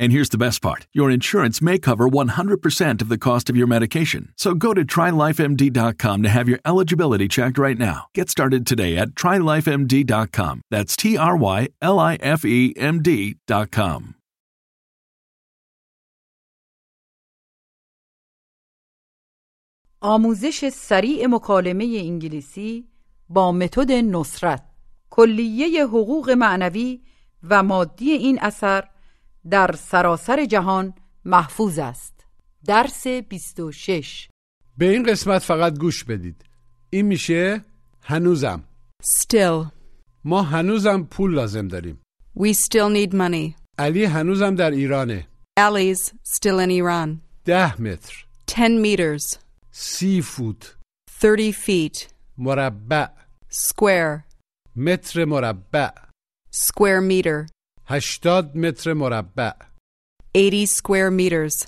And here's the best part your insurance may cover 100% of the cost of your medication. So go to trylifemd.com to have your eligibility checked right now. Get started today at trylifemd.com. That's T R Y L I F E M D.com. آموزش سریع مکالمه انگلیسی با متد نصرت کلیه حقوق معنوی و مادی این اثر در سراسر جهان محفوظ است درس 26 به این قسمت فقط گوش بدید این میشه هنوزم Still. ما هنوزم پول لازم داریم We still need money. علی هنوزم در ایرانه Ali's still in Iran. ده متر 10 meters. سی فوت 30 feet. مربع Square. متر مربع Square meter. هشتاد متر مربع 80 square meters.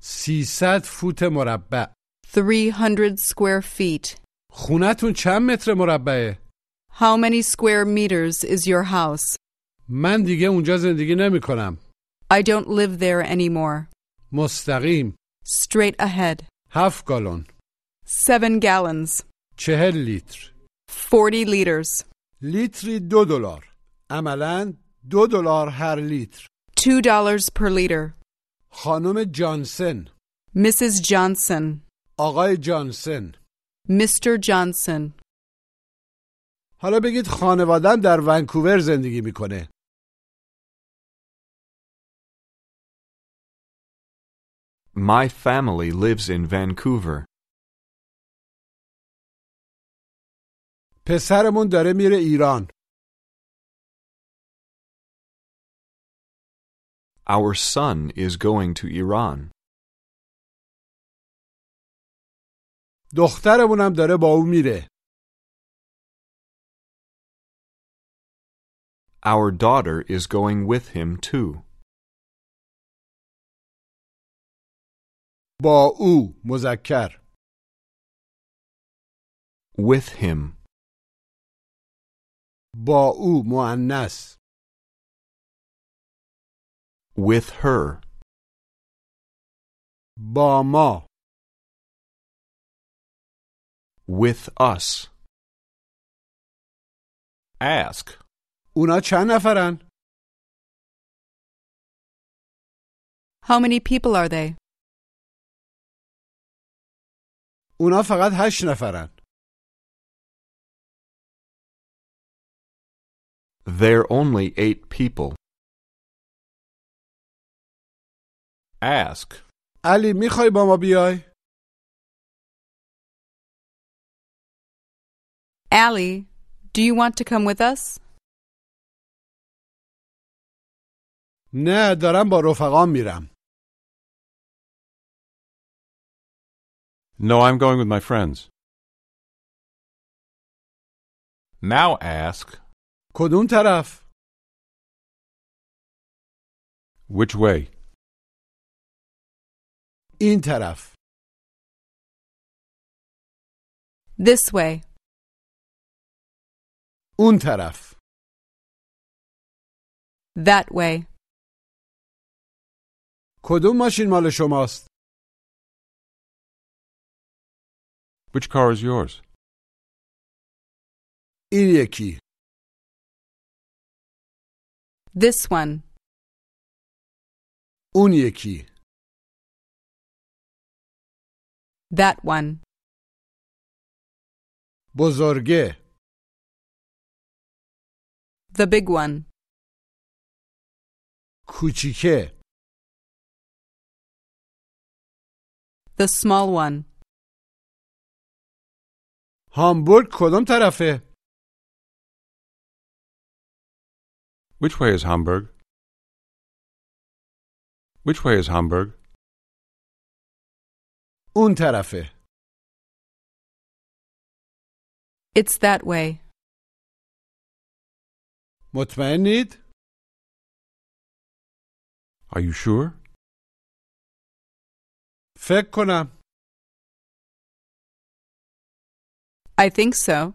سیصد فوت مربع 300 square feet. خونتون چند متر مربعه؟ How many square meters is your house? من دیگه اونجا زندگی نمی کنم I don't live there anymore. مستقیم Straight ahead. هفت گالون 7 gallons. چهل لیتر 40 liters. لیتری دو دلار عملا دو دلار هر لیتر $2 per liter. خانم جانسن Mrs. Johnson. آقای جانسن Mr. Johnson. حالا بگید خانوادم در ونکوور زندگی می‌کنه My family lives in Vancouver. پسرمون داره میره ایران Our son is going to Iran. دخترمونم داره با او میره Our daughter is going with him too. با او مذکر With him. با او مؤنث With her. با ما With us. Ask. اونا چند نفرن؟ How many people are they? اونا فقط هشت نفرن They're only eight people. Ask. علی میخوای با ما بیای؟ Allie, do you want to come with us? نه دارم با رفقام میرم No, I'm going with my friends. Now ask, کدوم طرف؟ which way? این طرف This way. اون طرف That way. کدوم ماشین مال شماست؟ Which car is yours? این یکی This one. اون یکی That one. بزرگه The big one. کوچیکه The small one. هامبورگ کدوم طرفه؟ Which way is Hamburg? Which way is Hamburg? اون طرفه It's that way. مطمئنید؟ Are you sure? فکر کنم I think so.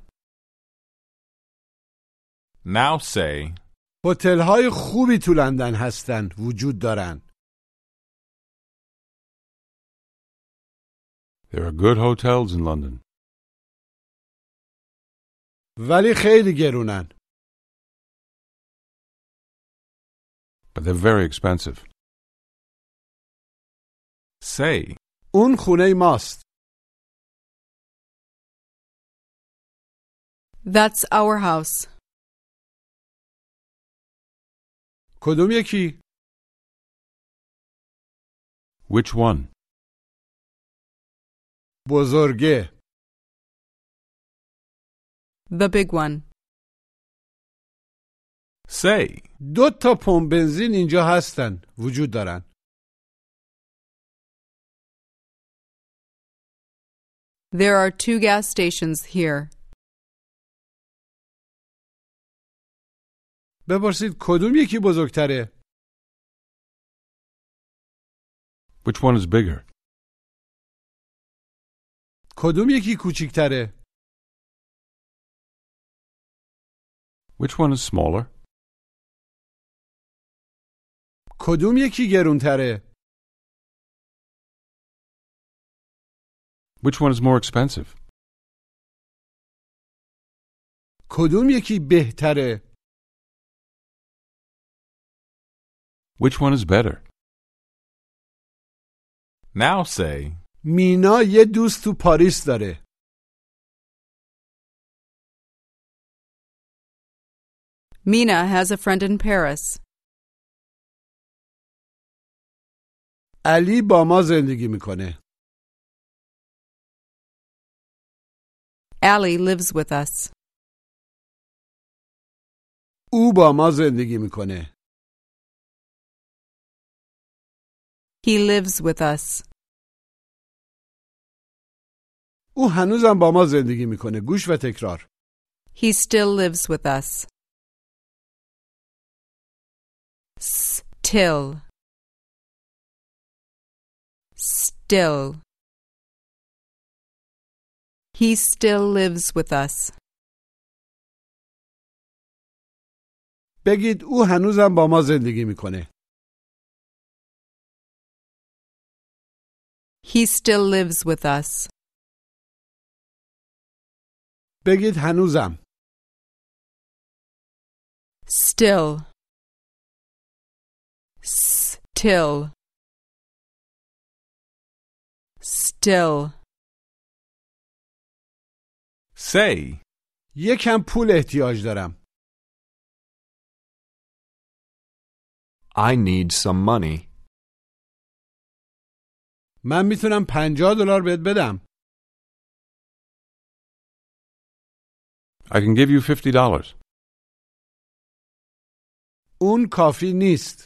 Now say, هتل های خوبی تو لندن هستن وجود دارن There are good hotels in London, ولی خیلی گرونن but they're very expensive. say, اون خونه ماست That's our house. کدوم یکی؟ Which one? بزرگه The big one. say, دو تا پمپ بنزین اینجا هستن وجود دارن There are two gas stations here. بپرسید کدوم یکی بزرگتره؟ Which one is bigger? کدوم یکی کوچیکتره؟ Which one is smaller? کدوم یکی گرونتره؟ Which one is more expensive? کدوم یکی بهتره؟ Which one is better? now say, مینا یه دوست تو پاریس داره Mina has a friend in Paris. علی با ما زندگی می‌کنه Allie lives with us. او با ما زندگی می‌کنه He lives with us. او هنوزم با ما زندگی می‌کنه گوش و تکرار He still lives with us. Still. Still. He still lives with us. بگید او هنوزم با ما زندگی می‌کنه He still lives with us. بگید هنوزم Still. Still. Still. say, یکم پول احتیاج دارم I need some money. من می‌تونم پنجاه دلار بهت بدم I can give you $50. اون کافی نیست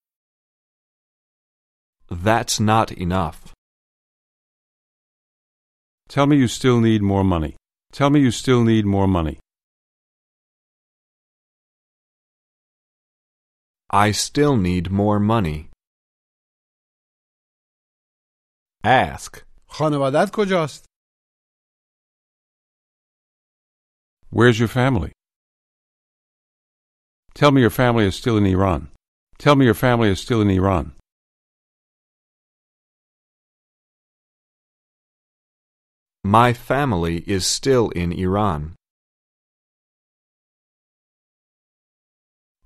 That's not enough. Tell me you still need more money. Tell me you still need more money. I still need more money. Ask. خانوادت کجاست؟ Where's your family? Tell me your family is still in Iran. Tell me your family is still in Iran. My family is still in Iran.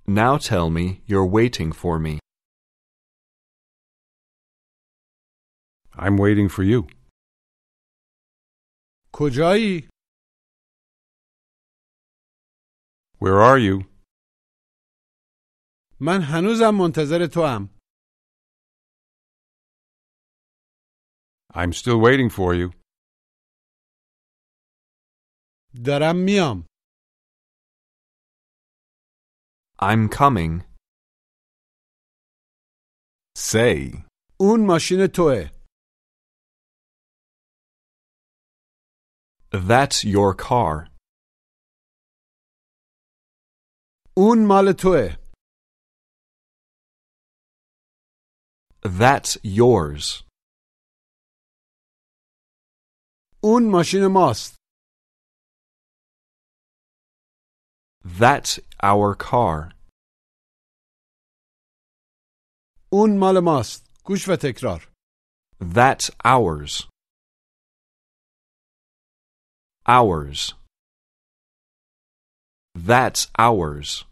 Now tell me you're waiting for me. I'm waiting for you. کجایی؟ Where are you? من هنوزم منتظر تو هم. I'm still waiting for you. دارم میام. I'm coming. Say. اون ماشین توه. That's your car. اون مال توه. That's yours. اون ماشین ماست. That's our car. اون مال ماست. گوش و تکرار. That's ours. Ours. That's ours.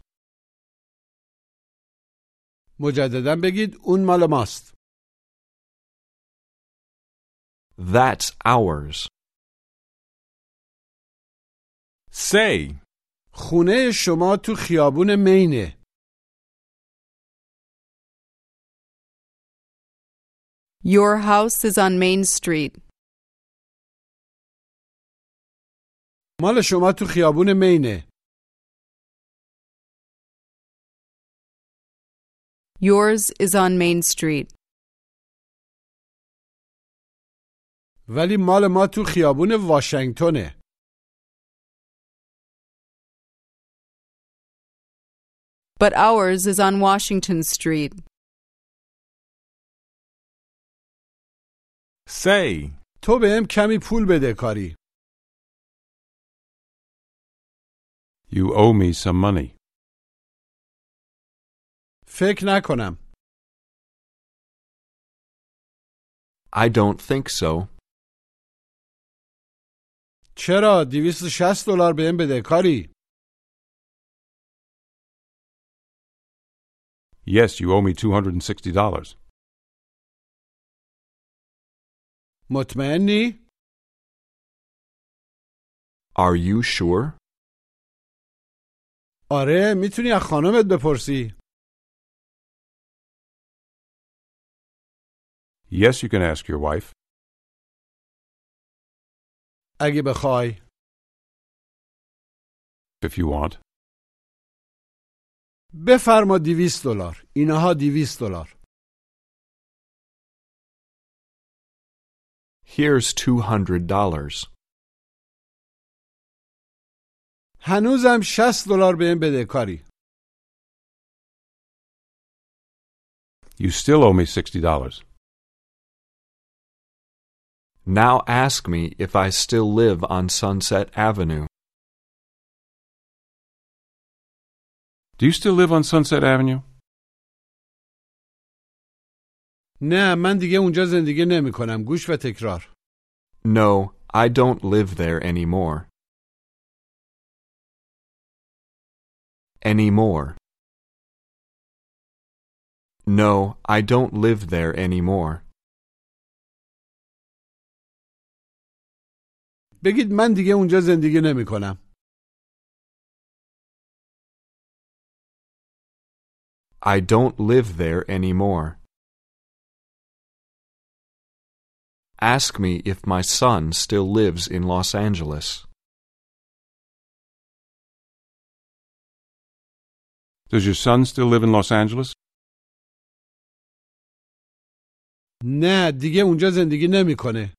مجددا بگید اون مال ماست. That's ours. Say. خونه شما تو خیابون مینه. Your house is on Main Street. مال شما تو خیابون مینه. Yours is on Main Street. ولی مال ما تو خیابون واشنگتنه. But ours is on Washington Street. Say. تو به هم کمی پول بده کاری. You owe me some money. فکر نکنم. I don't think so. چرا 260 دلار بهم بده کاری؟ Yes, you owe me $260. مطمئنی؟ Are you sure? آره میتونی از خانمت بپرسی. Yes, you can ask your wife. اگه بخوای. If you want. بفرما 200 دلار. اینها 200 دلار. Here's $200. هنوزم 60 دلار بهم بده کاری. You still owe me $60. Now ask me if I still live on Sunset Avenue. Do you still live on Sunset Avenue? نه من دیگه اونجا زندگی نمی کنم. گوش و تکرار. No, I don't live there anymore. Anymore. No, I don't live there anymore. بگید من دیگه اونجا زندگی نمی کنم. I don't live there anymore. Ask me if my son still lives in Los Angeles. Does your son still live in Los Angeles? نه دیگه اونجا زندگی نمیکنه.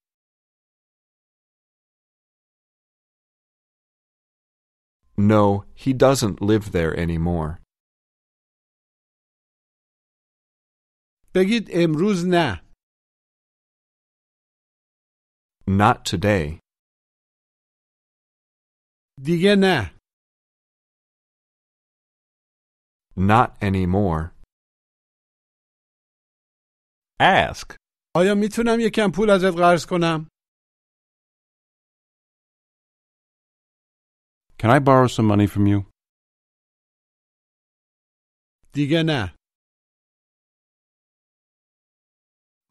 No, he doesn't live there anymore. بگید امروز نه. Not today. دیگه نه. Not anymore. Ask. آیا میتونم یکم پول ازت قرض کنم؟ Can I borrow some money from you? دیگه نه.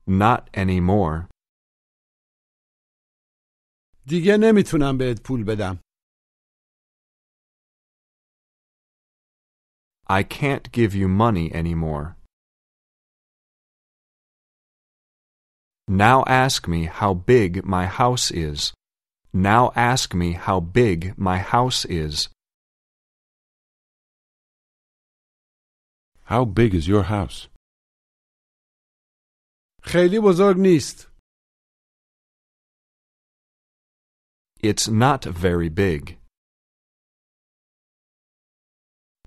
Not anymore. دیگه نمیتونم بهت پول بدم. I can't give you money anymore. Now ask me how big my house is. Now ask me how big my house is. How big is your house? خیلی بزرگ نیست. It's not very big.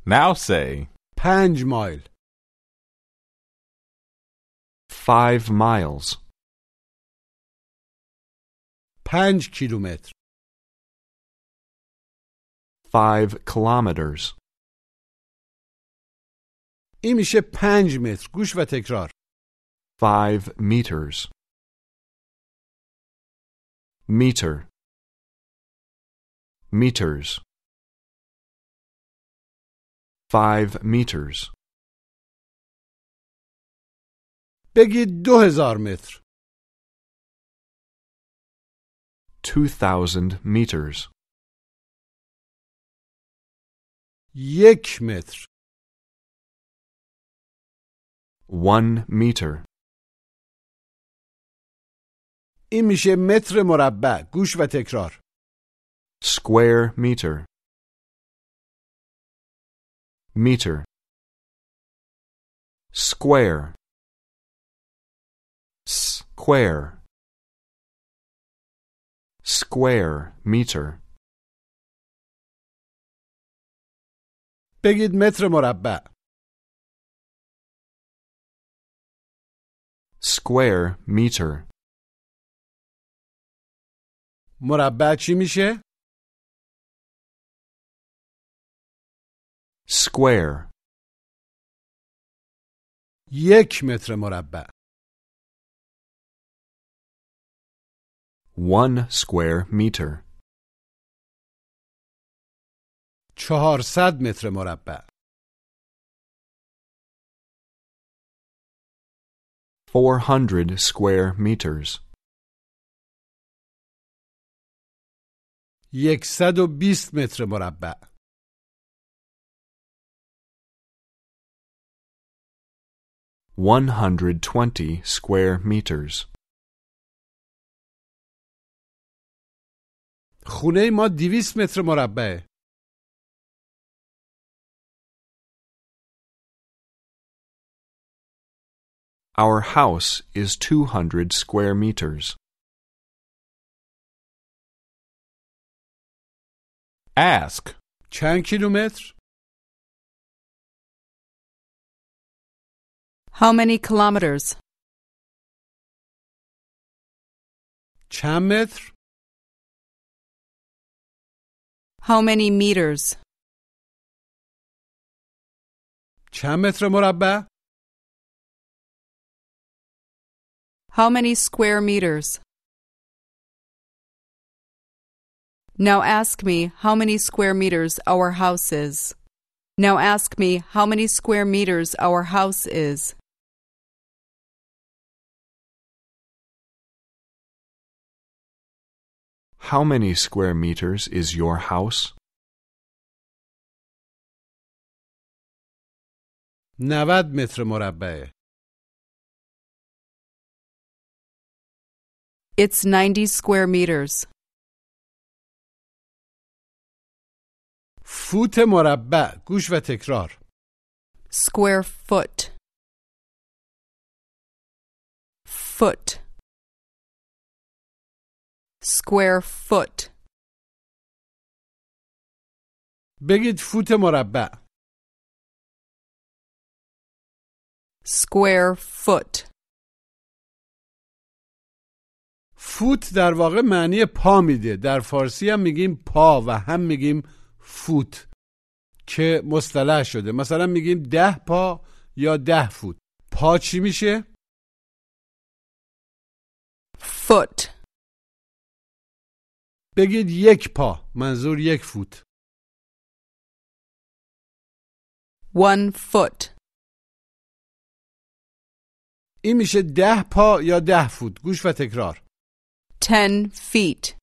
Now say. پنج مایل. Five miles. پنج کیلومتر. Five kilometers. این میشه پنج متر. گوش و تکرار. Five meters. Meter. Meters. Five meters. بگید دو هزار متر. Two thousand meters. یک متر. One meter. این میشه متر مربع. گوش و تکرار. Square meter. Meter. Square. Square. Square meter. بگید متر مربع. Square meter. مربع چی میشه؟ Square. یک متر مربع. One square meter. چهارصد متر مربع. Four hundred square meters. یکصد و بیست متر مربع. One hundred twenty square meters. خونه ما دیویست متر مربعه. Our house is two hundred square meters. Ask. چند کیلومتر؟ How many kilometers? چند متر؟ How many meters? چند متر مربع؟ How many square meters? Now ask me how many square meters our house is. Now ask me how many square meters our house is. How many square meters is your house? Navad متر مربعه. It's 90 square meters. فوت مربع گوش و تکرار Square foot. Foot. Square foot. بگید فوت مربع Square foot. فوت در واقع معنی پا میده در فارسی هم میگیم پا و هم میگیم فوت که مصطلح شده مثلا میگیم ده پا یا ده فوت پا چی میشه؟ Foot. بگید یک پا منظور یک فوت One foot. این میشه ده پا یا ده فوت گوش و تکرار Ten feet.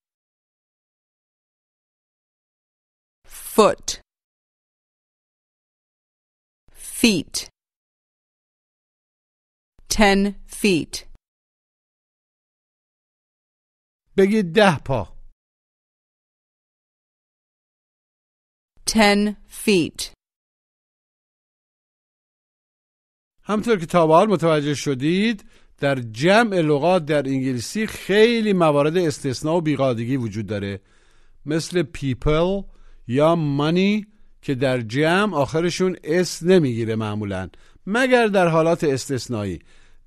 Foot. Feet. Ten feet. بگید ده پا Ten feet. همطور که تا به حال متوجه شدید در جمع لغات در انگلیسی خیلی موارد استثناء و بیقاعدگی وجود داره مثل people یا money که در جمع آخرشون اس نمی‌گیره معمولا مگر در حالات استثنایی.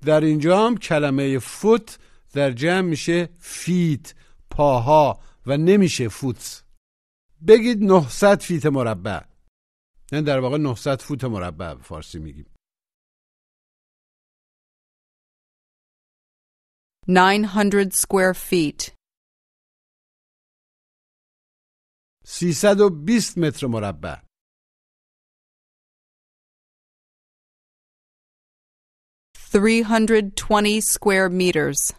در اینجا هم کلمه فوت در جمع میشه فیت پاها و نمیشه فوت. بگید 900 فیت مربع. یعنی در واقع 900 فوت مربع فارسی میگیم. 900 square feet. 320 متر مربع Three hundred twenty square meters.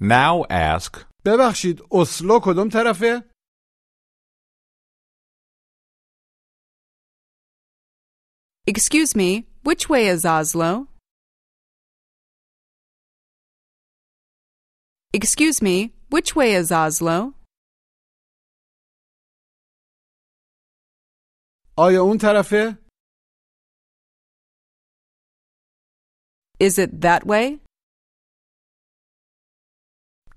Now ask, ببخشید اسلو کدوم طرفه؟ Excuse me, which way is Oslo? Excuse me, which way is Oslo? آیا اون طرفه؟ Is it that way?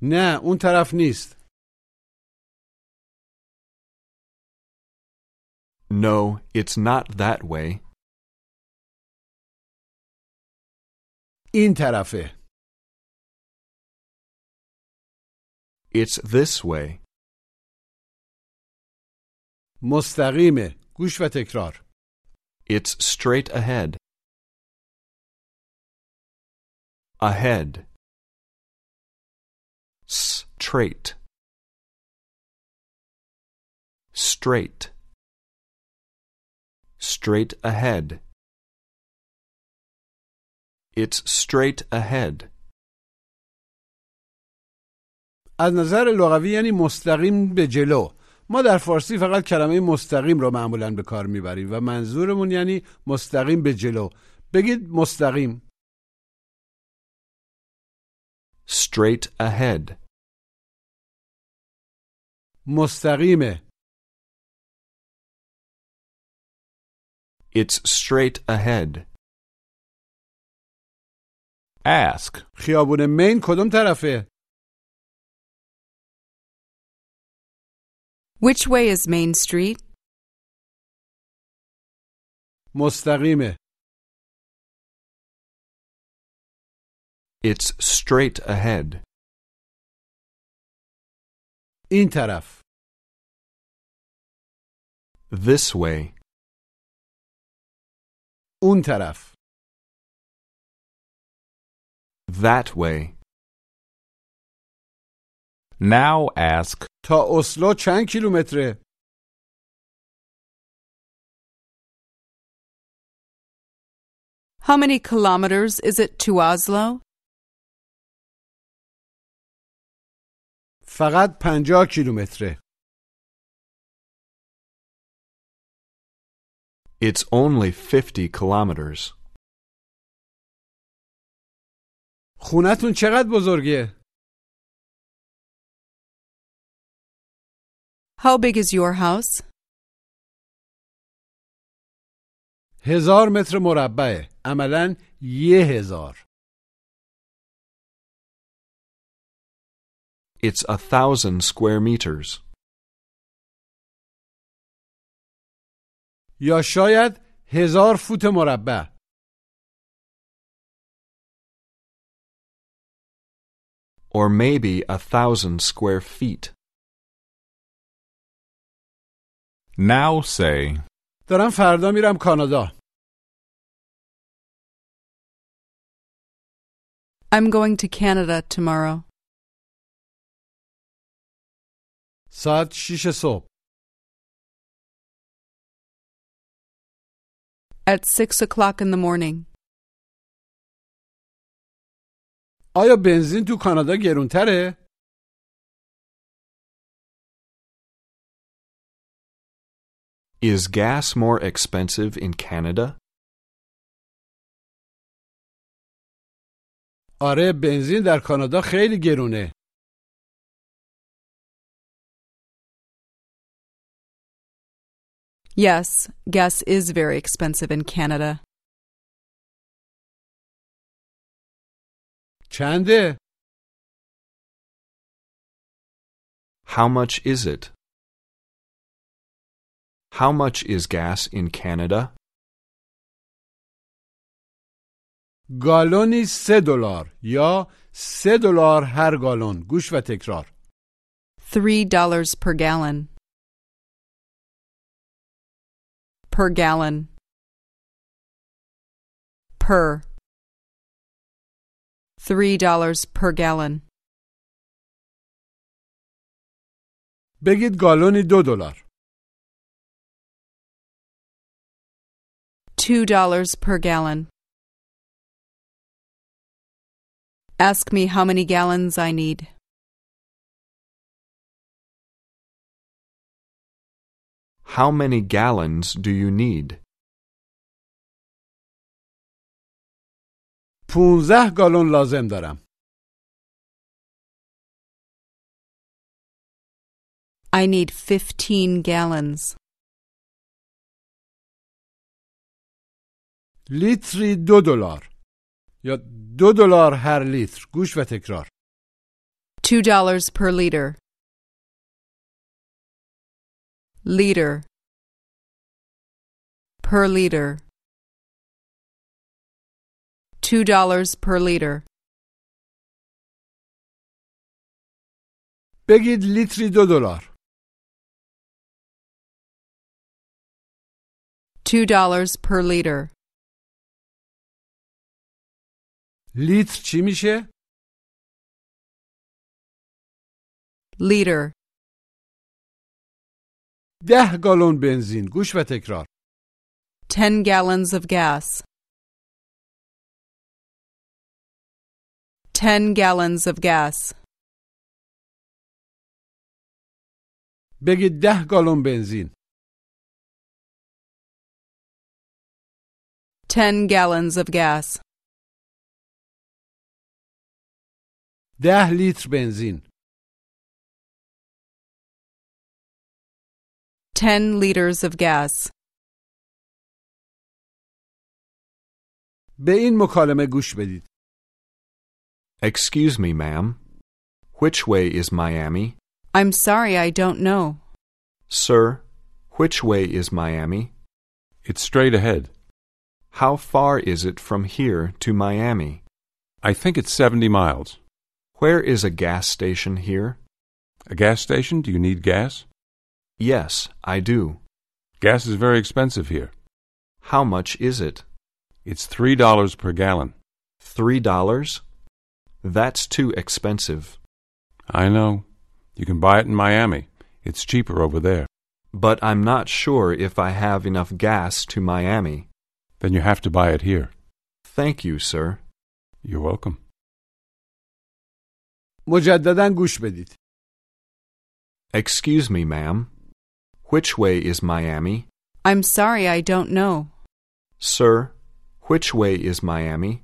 نه اون طرف نیست No, it's not that way. این طرفه It's this way. مستقیمه گوش و تکرار It's straight ahead. Ahead. Straight. Straight. Straight ahead. It's straight ahead. از نظر لغوی یعنی مستقیم به جلو. ما در فارسی فقط کلمه مستقیم رو معمولا به کار می‌بریم و منظورمون یعنی مستقیم به جلو. بگید مستقیم. Straight ahead. مستقیمه. It's straight ahead. ask, خیابون مین کدوم طرفه؟ Which way is Main Street? مستقیمه It's straight ahead. این طرف This way. اون طرف That way. now ask, تا اسلو چند کیلومتره How many kilometers is it to Oslo? فقط پنجاه کیلومتره It's only 50 kilometers. خونتون چقدر بزرگه؟ How big is your house? هزار متر مربعه عملا یه هزار It's a thousand square meters. یا شاید هزار فوت مربع Or maybe a thousand square feet. Now say, دارم فردا میرم کانادا I'm going to Canada tomorrow. ساعت شیش صبح At six o'clock in the morning. آیا بنزین تو کانادا گرونتره؟ Is gas more expensive in Canada? آره بنزین در کانادا خیلی گرونه Yes, gas is very expensive in Canada. چنده؟ How much is it? How much is gas in Canada? گالونی سه دلار یا سه دلار هر گالون گوش و تکرار Three dollars per gallon. Per gallon. Per. Three dollars per gallon. بگید گالونی دو دلار Two dollars per gallon. Ask me how many gallons I need. How many gallons do you need? پونزده گالون لازم دارم I need fifteen gallons. لیتری دو دلار یا دو دلار هر لیتر گوش و تکرار Two dollars per liter. Liter. Per liter. Two dollars per liter. بگید لیتری دو دلار Two dollars per liter. لیتر چی میشه؟ Liter. ده گالون بنزین گوش و تکرار Ten gallons of gas. Ten gallons of gas. بگید ده گالون بنزین Ten gallons of gas. ده لیتر بنزین Ten liters of gas. به این مکالمه گوش بدید Excuse me, ma'am. Which way is Miami? I'm sorry, I don't know. Sir, which way is Miami? it's straight ahead. How far is it from here to Miami? I think it's 70 miles. Where is a gas station here? A gas station? Do you need gas? Yes, I do. Gas is very expensive here. How much is it? It's $3 per gallon. Three dollars? That's too expensive. I know. You can buy it in Miami. It's cheaper over there. But I'm not sure if I have enough gas to Miami. Then you have to buy it here. Thank you, sir. You're welcome. مجددا گوش بدید Excuse me, ma'am. Which way is Miami? I'm sorry I don't know. Sir, which way is Miami?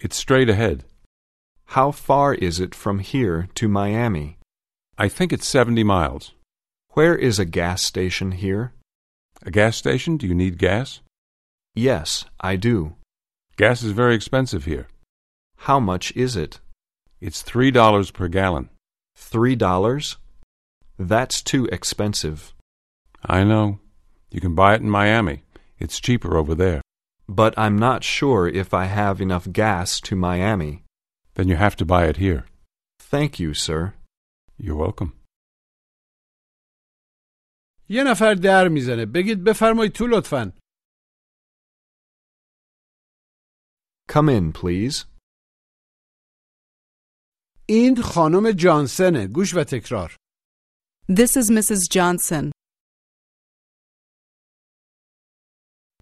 It's straight ahead. How far is it from here to Miami? I think it's 70 miles. Where is a gas station here? A gas station? Do you need gas? Yes, I do. Gas is very expensive here. How much is it? It's $3 per gallon. Three dollars? That's too expensive. I know. You can buy it in Miami. It's cheaper over there. But I'm not sure if I have enough gas to Miami. Then you have to buy it here. Thank you, sir. You're welcome. یه نفر در میزنه بگید بفرمایید تو لطفا Come in, please. این خانم جانسنه گوش و تکرار This is Mrs. Johnson.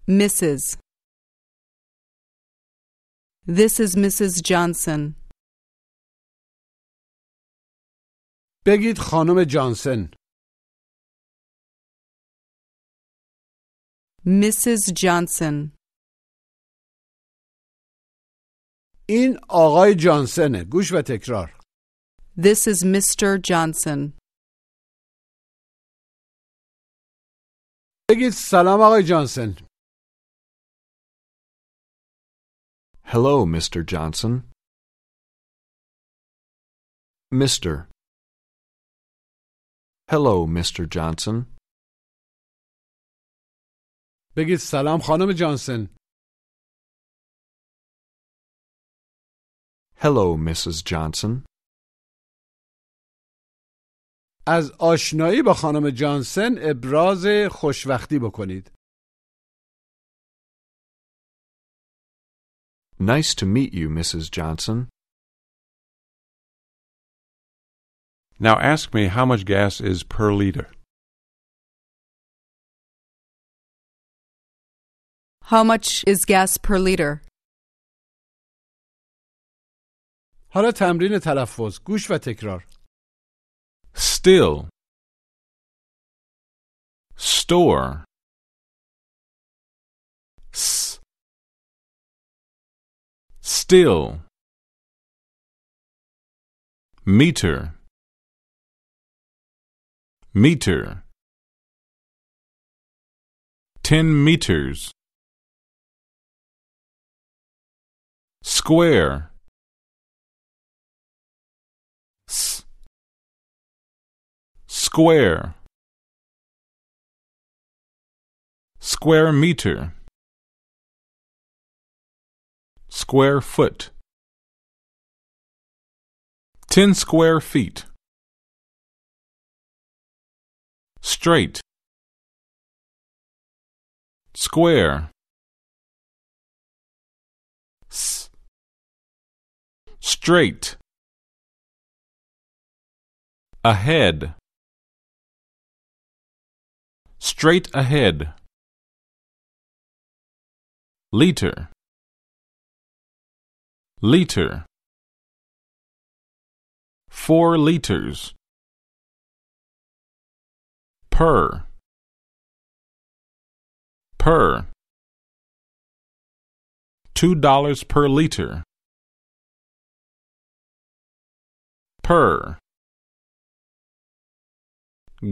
Mrs. This is Mrs. Johnson. بگید خانم جانسن Mrs. Johnson. این آقای جانسنه گوش و تکرار This is Mr. Johnson. بگید سلام آقای جانسن Hello, Mr. Johnson. Mr. Hello, Mr. Johnson. بگید سلام خانم جانسن Hello, Mrs. Johnson. از آشنایی با خانم جانسن ابراز خوشوقتی بکنید Nice to meet you, Mrs. Johnson. Now ask me how much gas is per liter. How much is gas per liter? حالا تمرین تلفظ گوش و تکرار Still. Store. S. Still. Meter. Meter. Ten meters. Square. Square. Square meter. Square foot. Ten square feet. Straight. Square. S. Straight. Ahead. Straight ahead. Liter. Liter. Four liters. Per. Per. Two dollars per liter. Per.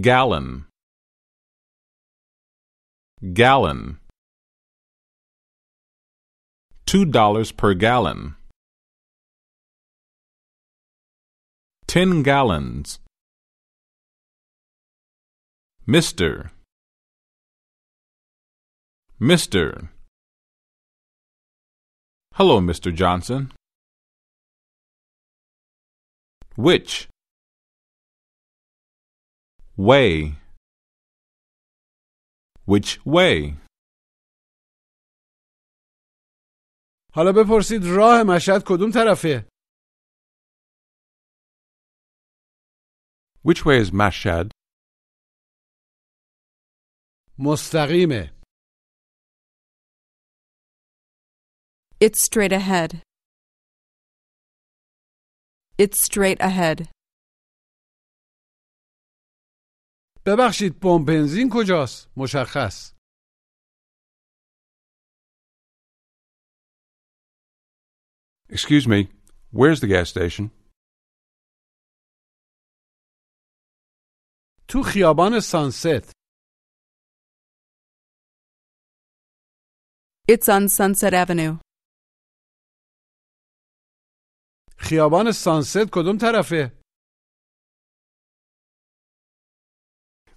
Gallon. Gallon. Two dollars per gallon. Ten gallons. Mister. Mister. Hello, Mr. Johnson. Which? Way. Which way? حالا بپرسید راه مشهد کدوم طرفه Which way is Mashhad? مستقیمه It's straight ahead. It's straight ahead. ببخشید پمپ بنزین کجاست مشخص Excuse me, where's the gas station? تو خیابان سانست It's on Sunset Avenue. خیابان سانست کدوم طرفه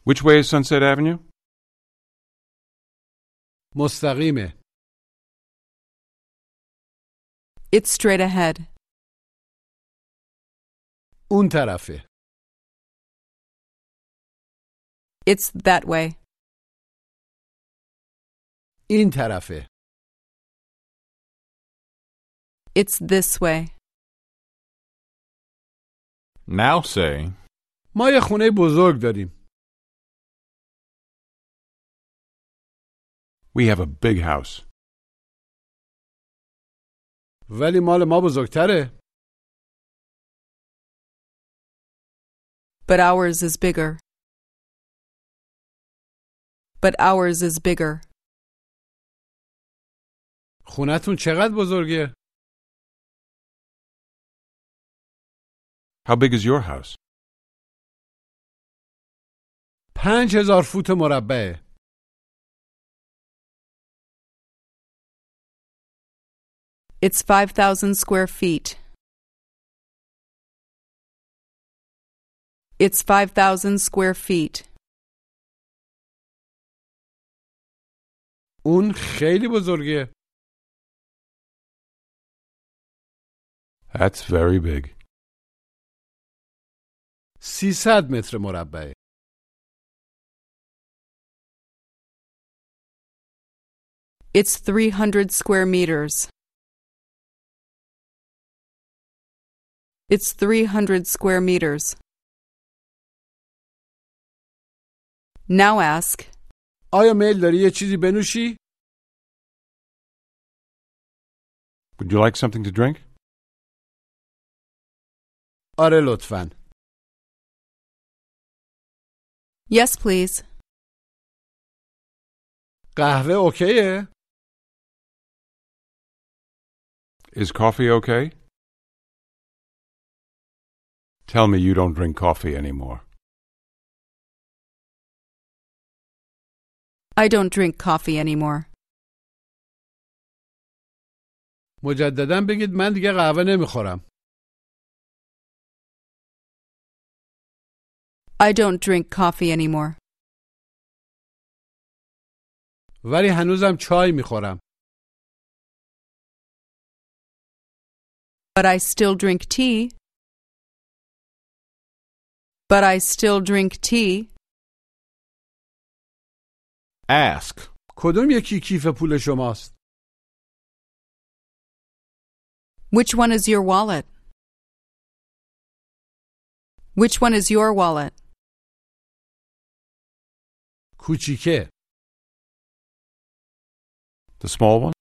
Which way is Sunset Avenue? مستقیمه It's straight ahead. اون طرفه It's that way. این طرفه It's this way. Now say, ما یه خونه بزرگ داریم We have a big house. ولی مال ما بزرگتره But ours is bigger. But ours is bigger. خونتون چقدر بزرگه How big is your house? پنج هزار فوت مربعه It's 5,000 square feet. It's 5,000 square feet. اون خیلی بزرگه That's very big. 300 متر مربعه It's 300 square meters. It's 300 square meters. Now ask, آیا میل داری یه چیزی بنوشی؟ Would you like something to drink? آره لطفا yes, please. قهوه اوکیه؟ Is coffee okay? Tell me you don't drink coffee anymore. I don't drink coffee anymore. مجددا بگید من دیگه قهوه نمیخورم I don't drink coffee anymore. ولی هنوزم چای میخورم But I still drink tea. But I still drink tea. ask, کدوم یکی کیف پول شماست؟ Which one is your wallet? Which one is your wallet? کوچیکه The small one?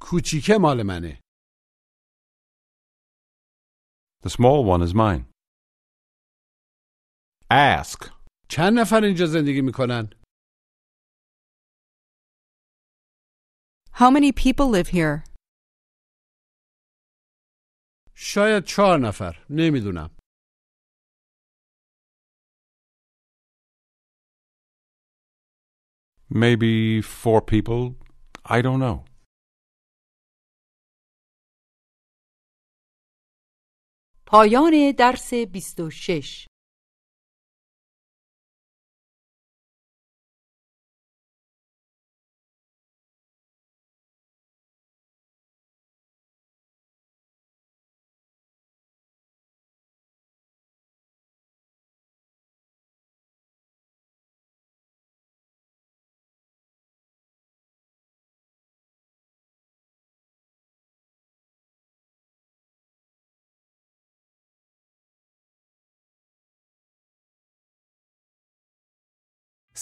کوچیکه مال منه The small one is mine. Ask, چند نفر اینجا زندگی می‌کنن؟ How many people live here? شاید چهار نفر نمی‌دونم Maybe four people. I don't know. پایان درس 26